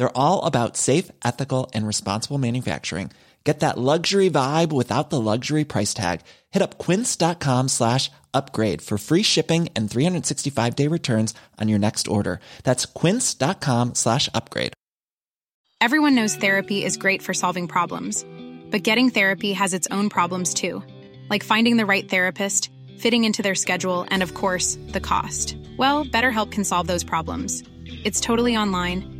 They're all about safe, ethical and responsible manufacturing. Get that luxury vibe without the luxury price tag. Hit up quince.com slash upgrade for free shipping and 365 day returns on your next order. That's quince.com slash upgrade. Everyone knows therapy is great for solving problems, but getting therapy has its own problems too, like finding the right therapist, fitting into their schedule, and of course, the cost. Well, BetterHelp can solve those problems. It's totally online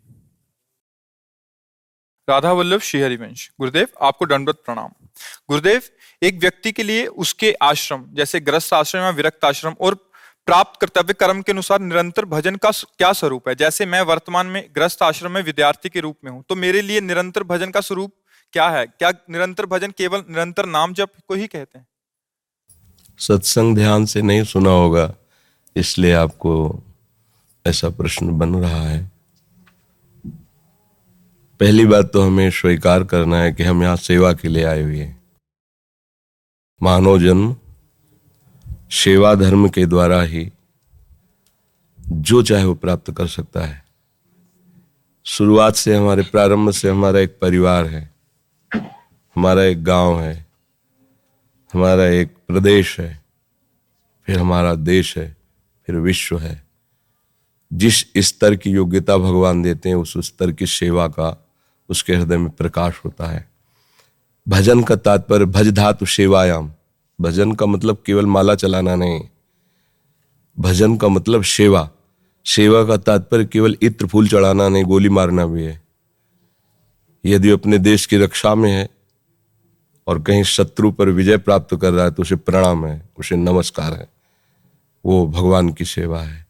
Radha Vallabh Shri Harivansh गुरुदेव आपको दंडवत प्रणाम। गुरुदेव, एक व्यक्ति के लिए उसके आश्रम, जैसे ग्रस्त आश्रम या विरक्त आश्रम और प्राप्त कर्तव्य कर्म के अनुसार निरंतर भजन का क्या स्वरूप है? जैसे मैं वर्तमान में ग्रस्त आश्रम में विद्यार्थी के रूप में हूँ तो मेरे लिए निरंतर भजन का स्वरूप क्या है? क्या निरंतर भजन केवल निरंतर नाम जप को ही कहते हैं? सत्संग ध्यान से नहीं सुना होगा, इसलिए आपको ऐसा प्रश्न बन रहा है। पहली बात तो हमें स्वीकार करना है कि हम यहाँ सेवा के लिए आए हुए हैं। मानव जन्म सेवा धर्म के द्वारा ही जो चाहे वो प्राप्त कर सकता है। शुरुआत से हमारे, प्रारंभ से हमारा एक परिवार है, हमारा एक गाँव है, हमारा एक प्रदेश है, फिर हमारा देश है, फिर विश्व है। जिस स्तर की योग्यता भगवान देते हैं, उस स्तर की सेवा का उसके हृदय में प्रकाश होता है। भजन का तात्पर्य भज धातु सेवायाम। भजन का मतलब केवल माला चलाना नहीं। भजन का मतलब सेवा। सेवा का तात्पर्य केवल इत्र फूल चढ़ाना नहीं, गोली मारना भी है। यदि अपने देश की रक्षा में है और कहीं शत्रु पर विजय प्राप्त कर रहा है तो उसे प्रणाम है, उसे नमस्कार है। वो भगवान की सेवा है।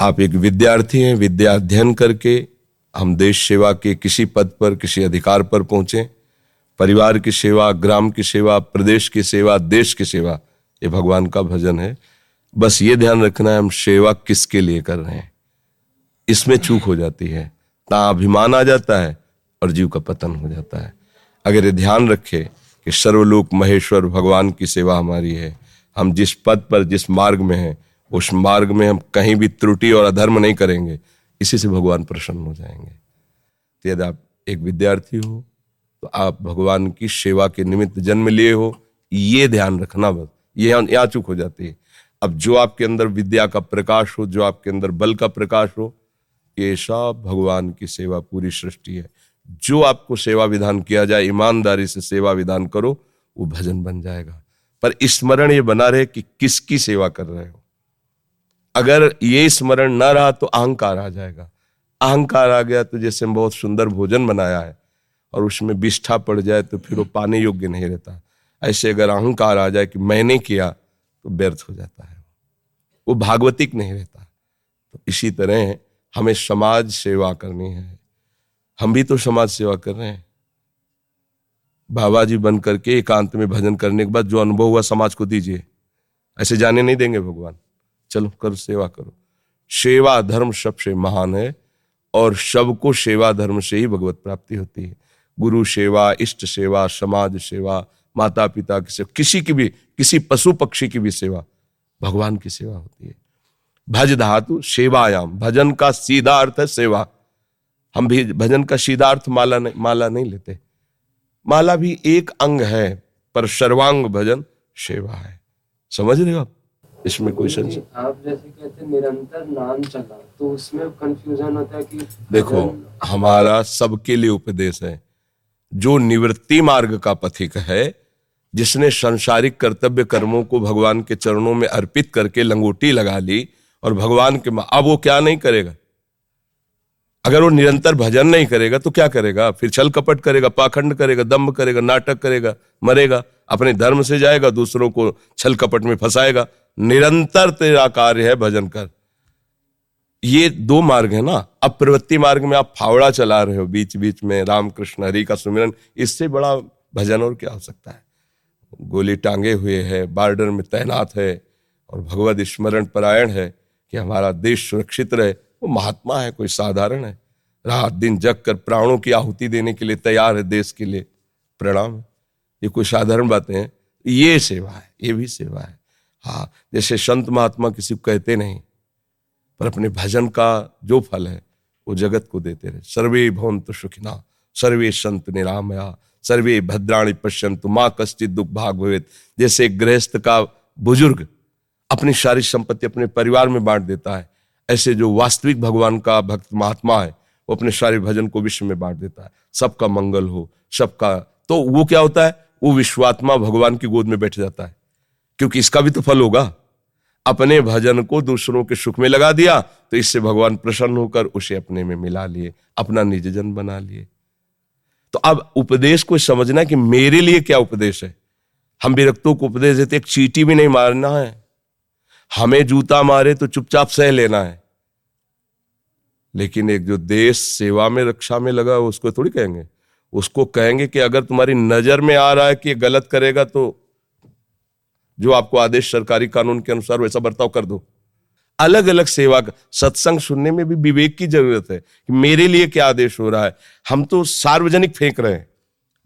आप एक विद्यार्थी हैं विद्या अध्ययन करके हम देश सेवा के किसी पद पर, किसी अधिकार पर पहुँचे। परिवार की सेवा, ग्राम की सेवा, प्रदेश की सेवा, देश की सेवा, ये भगवान का भजन है। बस ये ध्यान रखना है, हम सेवा किसके लिए कर रहे हैं? इसमें चूक हो जाती है। ता अभिमान आ जाता है और जीव का पतन हो जाता है। अगर ये ध्यान रखे कि सर्वलोक महेश्वर भगवान की सेवा हमारी है, हम जिस पद पर, जिस मार्ग में हैं, उस मार्ग में हम कहीं भी त्रुटि और अधर्म नहीं करेंगे। इसी से भगवान प्रसन्न हो जाएँगे। तो यदि आप एक विद्यार्थी हो तो आप भगवान की सेवा के निमित्त जन्म लिए हो, ये ध्यान रखना बस ये यहाँ चूक हो जाती है। अब जो आपके अंदर विद्या का प्रकाश हो, जो आपके अंदर बल का प्रकाश हो, ये सब भगवान की सेवा पूरी सृष्टि है। जो आपको सेवा विधान किया जाए, ईमानदारी से सेवा विधान करो, वो भजन बन जाएगा। पर स्मरण ये बना रहे कि किसकी सेवा कर रहे हो? अगर ये स्मरण ना रहा तो अहंकार आ जाएगा। अहंकार आ गया तो जैसे बहुत सुंदर भोजन बनाया है और उसमें विष्ठा पड़ जाए तो फिर वो पाने योग्य नहीं रहता। ऐसे अगर अहंकार आ जाए कि मैंने किया तो व्यर्थ हो जाता है। वो भागवतिक नहीं रहता। तो इसी तरह हमें समाज सेवा करनी है। हम भी तो समाज सेवा कर रहे हैं। बाबा जी बन करके एकांत में भजन करने के बाद जो अनुभव हुआ समाज को दीजिए। ऐसे जाने नहीं देंगे भगवान। चलो करो, सेवा करो। सेवा धर्म सबसे महान है और सबको सेवा धर्म से ही भगवत प्राप्ति होती है। गुरु सेवा, इष्ट सेवा, समाज सेवा माता पिता की सेवा, किसी की भी, किसी पशु पक्षी की भी सेवा, भगवान की सेवा होती है। भज धातु सेवायाम, भजन का सीधा अर्थ है सेवा। हम भी भजन का सीधा अर्थ माला नहीं माला नहीं लेते। माला भी एक अंग है, पर सर्वांग भजन सेवा है। समझ रहे हो आप? इसमें कोई संशय आप जैसे कहते निरंतर नाम चला तो उसमें कंफ्यूजन होता है कि देखो हमारा सबके लिए उपदेश है। जो निवृत्ति मार्ग का पथिक है जिसने संसारिक कर्तव्य कर्मों को भगवान के चरणों में अर्पित करके लंगोटी लगा ली और भगवान के अब वो क्या नहीं करेगा? अगर वो निरंतर भजन नहीं करेगा तो क्या करेगा? फिर छल कपट करेगा, पाखंड करेगा, दम्भ करेगा, नाटक करेगा, मरेगा, अपने धर्म से जाएगा, दूसरों को छल कपट में फंसाएगा। निरंतर तेरा कार्य है भजन कर। ये दो मार्ग है ना? अब प्रवृत्ति मार्ग में आप फावड़ा चला रहे हो बीच बीच में, रामकृष्ण, हरि का सुमिरन, इससे बड़ा भजन और क्या हो सकता है? गोली टांगे हुए है, बॉर्डर में तैनात है, और भगवत स्मरण परायण है कि हमारा देश सुरक्षित रहे। वो महात्मा है, कोई साधारण है। रात दिन जग कर प्राणों की आहुति देने के लिए तैयार है देश के लिए। प्रणाम। ये कोई साधारण बातें हैं। ये सेवा है, ये भी सेवा है। हाँ जैसे संत महात्मा किसी को कहते नहीं, पर अपने भजन का जो फल है, वो जगत को देते रहे। सर्वे भवंत सुखिना, सर्वे संत निरामया, सर्वे भद्राणी पश्यंतु माँ कश्चित दुख भाग भवेत। जैसे गृहस्थ का बुज़ुर्ग अपनी सारी संपत्ति अपने परिवार में बांट देता है ऐसे जो वास्तविक भगवान का भक्त महात्मा है, वो अपने सारे भजन को विश्व में बांट देता है। सबका मंगल हो, सबका तो वो क्या होता है? वो विश्वात्मा भगवान की गोद में बैठ जाता है। क्योंकि इसका भी तो फल होगा। अपने भजन को दूसरों के सुख में लगा दिया तो इससे भगवान प्रसन्न होकर उसे अपने में मिला लिए, अपना निज जन बना लिए। तो अब उपदेश को समझना कि मेरे लिए क्या उपदेश है। हम विरक्तों को उपदेश देते एक चीटी भी नहीं मारना है। हमें जूता मारे तो चुपचाप सह लेना है। लेकिन एक जो देश सेवा में, रक्षा में लगा, उसको थोड़ी कहेंगे? उसको कहेंगे कि अगर तुम्हारी नज़र में आ रहा है कि ये गलत करेगा तो जो आपको आदेश सरकारी कानून के अनुसार वैसा बर्ताव कर दो। अलग अलग सेवा का, सत्संग सुनने में भी विवेक की ज़रूरत है कि मेरे लिए क्या आदेश हो रहा है। हम तो सार्वजनिक फेंक रहे हैं।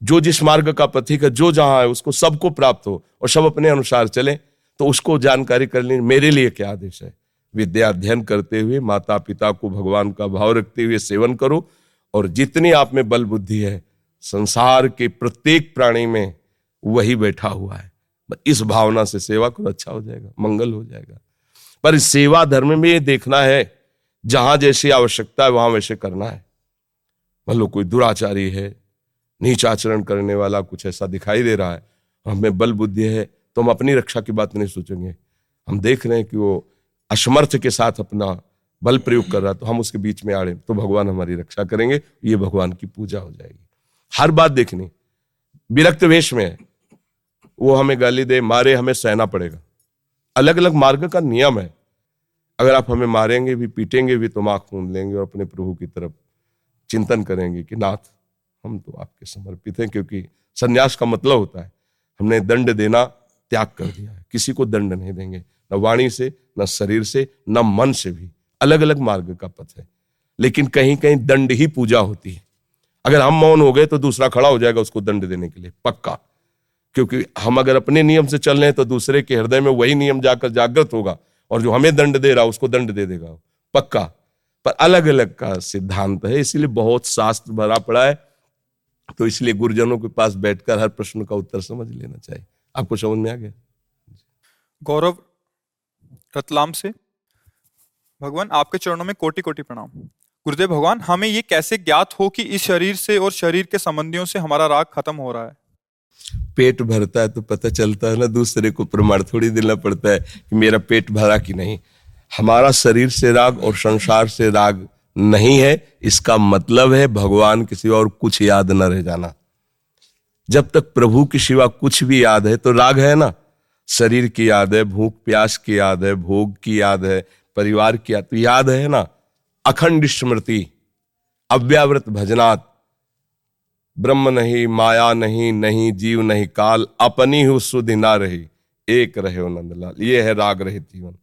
जो जिस मार्ग का पथिक है, जो जहाँ है, उसको सबको प्राप्त हो और सब अपने अनुसार चले तो उसको जानकारी कर ली मेरे लिए क्या आदेश है? विद्या अध्ययन करते हुए माता पिता को भगवान का भाव रखते हुए सेवन करो और जितनी आप में बल बुद्धि है, संसार के प्रत्येक प्राणी में वही बैठा हुआ है। इस भावना से सेवा करो अच्छा हो जाएगा, मंगल हो जाएगा। पर सेवा धर्म में ये देखना है, जहाँ जैसी आवश्यकता है, वहाँ वैसे करना है। मान लो कोई दुराचारी है नीच आचरण करने वाला कुछ ऐसा दिखाई दे रहा है, हमें बल बुद्धि है तो हम अपनी रक्षा की बात नहीं सोचेंगे। हम देख रहे हैं कि वो असमर्थ के साथ अपना बल प्रयोग कर रहा तो हम उसके बीच में आड़े तो भगवान हमारी रक्षा करेंगे, ये भगवान की पूजा हो जाएगी। हर बात देखनी। विरक्त वेश में है। वो हमें गाली दे, मारे, हमें सहना पड़ेगा। अलग अलग मार्ग का नियम है। अगर आप हमें मारेंगे भी, पीटेंगे भी तो माँ खून लेंगे और अपने प्रभु की तरफ़ चिंतन करेंगे कि, नाथ, हम तो आपके समर्पित हैं। क्योंकि संन्यास का मतलब होता है, हमने दंड देना, त्याग कर दिया है। किसी को दंड नहीं देंगे। न वाणी से न शरीर से, न मन से भी। अलग अलग मार्ग का पथ है। लेकिन कहीं कहीं दंड ही पूजा होती है। अगर हम मौन हो गए तो दूसरा खड़ा हो जाएगा उसको दंड देने के लिए, पक्का। क्योंकि हम अगर अपने नियम से चल रहे हैं तो दूसरे के हृदय में वही नियम जाकर जागृत होगा और जो हमें दंड दे रहा उसको दंड दे देगा पक्का। पर अलग अलग का सिद्धांत है, इसलिए बहुत शास्त्र भरा पड़ा है। तो इसलिए गुरुजनों के पास बैठकर हर प्रश्न का उत्तर समझ लेना चाहिए। आपको समझ में आ गया? गौरव रतलाम से। भगवान, आपके चरणों में कोटि कोटि प्रणाम। गुरुदेव भगवान, हमें ये कैसे ज्ञात हो कि इस शरीर से और शरीर के संबंधियों से हमारा राग खत्म हो रहा है? पेट भरता है तो पता चलता है ना, दूसरे को प्रमाण थोड़ी देना पड़ता है कि मेरा पेट भरा कि नहीं। हमारा शरीर से राग और संसार से राग नहीं है, इसका मतलब है भगवान के सिवा और कुछ याद न रह जाना। जब तक प्रभु के सिवा कुछ भी याद है तो राग है ना। शरीर की याद है, भूख, प्यास की याद है, भोग की याद है, परिवार की याद तो याद है ना? अखंड स्मृति, अव्यावृत भजनात्, ब्रह्म नहीं, माया नहीं नहीं, जीव नहीं, काल, अपनी ही, सुधि ना रही, एक रहे नंदलाल। ये है राग रहित जीवन।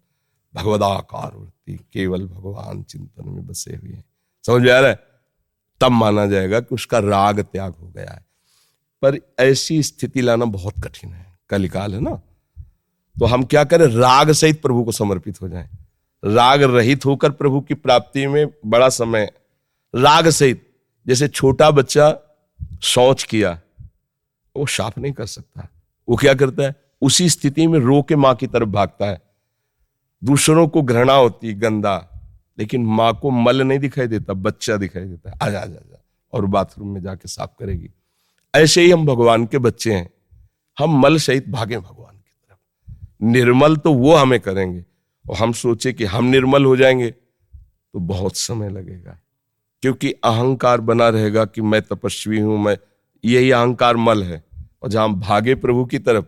भगवदाकार वृत्ति केवल भगवान चिंतन में बसे हुए हैं। समझ में आ रहा है? तब माना जाएगा कि उसका राग त्याग हो गया है। पर ऐसी स्थिति लाना बहुत कठिन है। कलिकाल है ना? तो हम क्या करें? राग सहित प्रभु को समर्पित हो जाएँ। राग रहित होकर प्रभु की प्राप्ति में बड़ा समय। राग सहित, जैसे छोटा बच्चा शौच किया, वो साफ़ नहीं कर सकता। वो क्या करता है? उसी स्थिति में रो के माँ की तरफ़ भागता है। दूसरों को घृणा होती, गंदा, लेकिन माँ को मल नहीं दिखाई देता, बच्चा दिखाई देता है। आजा आजा आजा, और बाथरूम में जाके साफ़ करेगी। ऐसे ही हम भगवान के बच्चे हैं। हम मल सहित भागे भगवान। निर्मल तो वो हमें करेंगे। और हम सोचे कि हम निर्मल हो जाएँगे तो बहुत समय लगेगा। क्योंकि अहंकार बना रहेगा कि मैं तपस्वी हूँ, मैं, यही अहंकार मल है। और जहाँ भागे प्रभु की तरफ़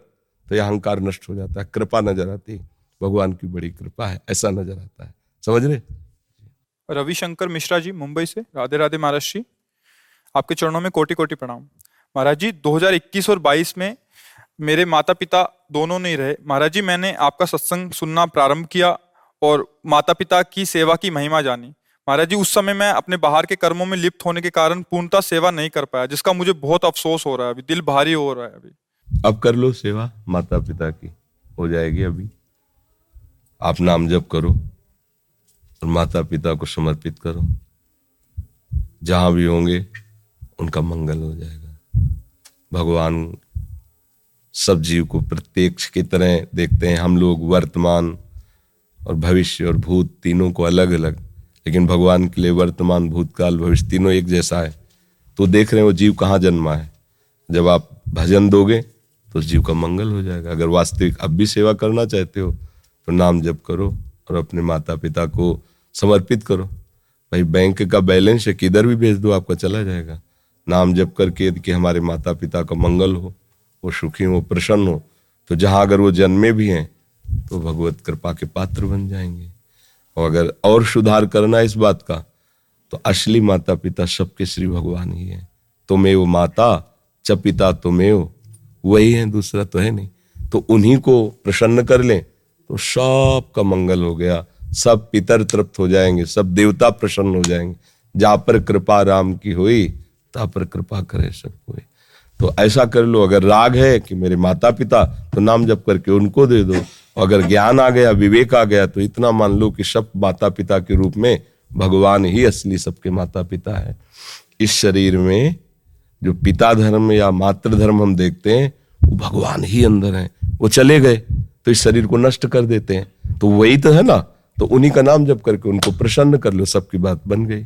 तो यह अहंकार नष्ट हो जाता है, कृपा नज़र आती है। भगवान की बड़ी कृपा है, ऐसा नज़र आता है। समझ रहे? रविशंकर मिश्रा जी, मुंबई से। राधे राधे महाराज जी। आपके चरणों में कोटि कोटि प्रणाम। महाराज जी 2021 और 22 में मेरे माता पिता दोनों नहीं रहे। महाराज जी, मैंने आपका सत्संग सुनना प्रारंभ किया और माता पिता की सेवा की महिमा जानी। महाराज जी, उस समय मैं अपने बाहर के कर्मों में लिप्त होने के कारण पूर्णता सेवा नहीं कर पाया, जिसका मुझे बहुत अफसोस हो रहा है अभी, दिल भारी हो रहा है अभी। अब कर लो सेवा माता पिता की, हो जाएगी अभी। आप नाम जप करो और माता पिता को समर्पित करो। जहाँ भी होंगे, उनका मंगल हो जाएगा। भगवान सब जीव को प्रत्यक्ष की तरह देखते हैं। हम लोग वर्तमान और भविष्य और भूत तीनों को अलग अलग लेकिन भगवान के लिए वर्तमान, भूतकाल, भविष्य तीनों एक जैसा है। तो देख रहे हैं वो जीव कहाँ जन्मा है। जब आप भजन दोगे तो जीव का मंगल हो जाएगा। अगर वास्तविक अब भी सेवा करना चाहते हो तो नाम जप करो और अपने माता पिता को समर्पित करो। भाई, बैंक का बैलेंस है, किधर भी भेज दो, आपका चला जाएगा। नाम जप करके कि हमारे माता पिता का मंगल हो। वो सुखी हो, प्रसन्न हो। तो जहाँ अगर वो जन्मे भी हैं तो भगवत कृपा के पात्र बन जाएँगे। और अगर और सुधार करना इस बात का तो असली माता पिता सबके श्री भगवान ही है। तुम्हें वो माता च पिता तुम्हें वही है, दूसरा तो है नहीं। तो उन्हीं को प्रसन्न कर लें तो सब का मंगल हो गया। सब पितर तृप्त हो जाएँगे, सब देवता प्रसन्न हो जाएँगे। जा पर कृपा राम की हुई ता पर कृपा करे सब कोई। तो ऐसा कर लो, अगर राग है कि मेरे माता पिता तो नाम जप करके उनको दे दो। अगर ज्ञान आ गया, विवेक आ गया तो इतना मान लो कि सब माता पिता के रूप में भगवान ही असली सबके माता पिता है। इस शरीर में जो पिता धर्म या मातृ धर्म हम देखते हैं, वो भगवान ही अंदर है। वो चले गए तो इस शरीर को नष्ट कर देते हैं। तो वही तो है ना? तो उन्हीं का नाम जब करके उनको प्रसन्न कर लो, सबकी बात बन गई।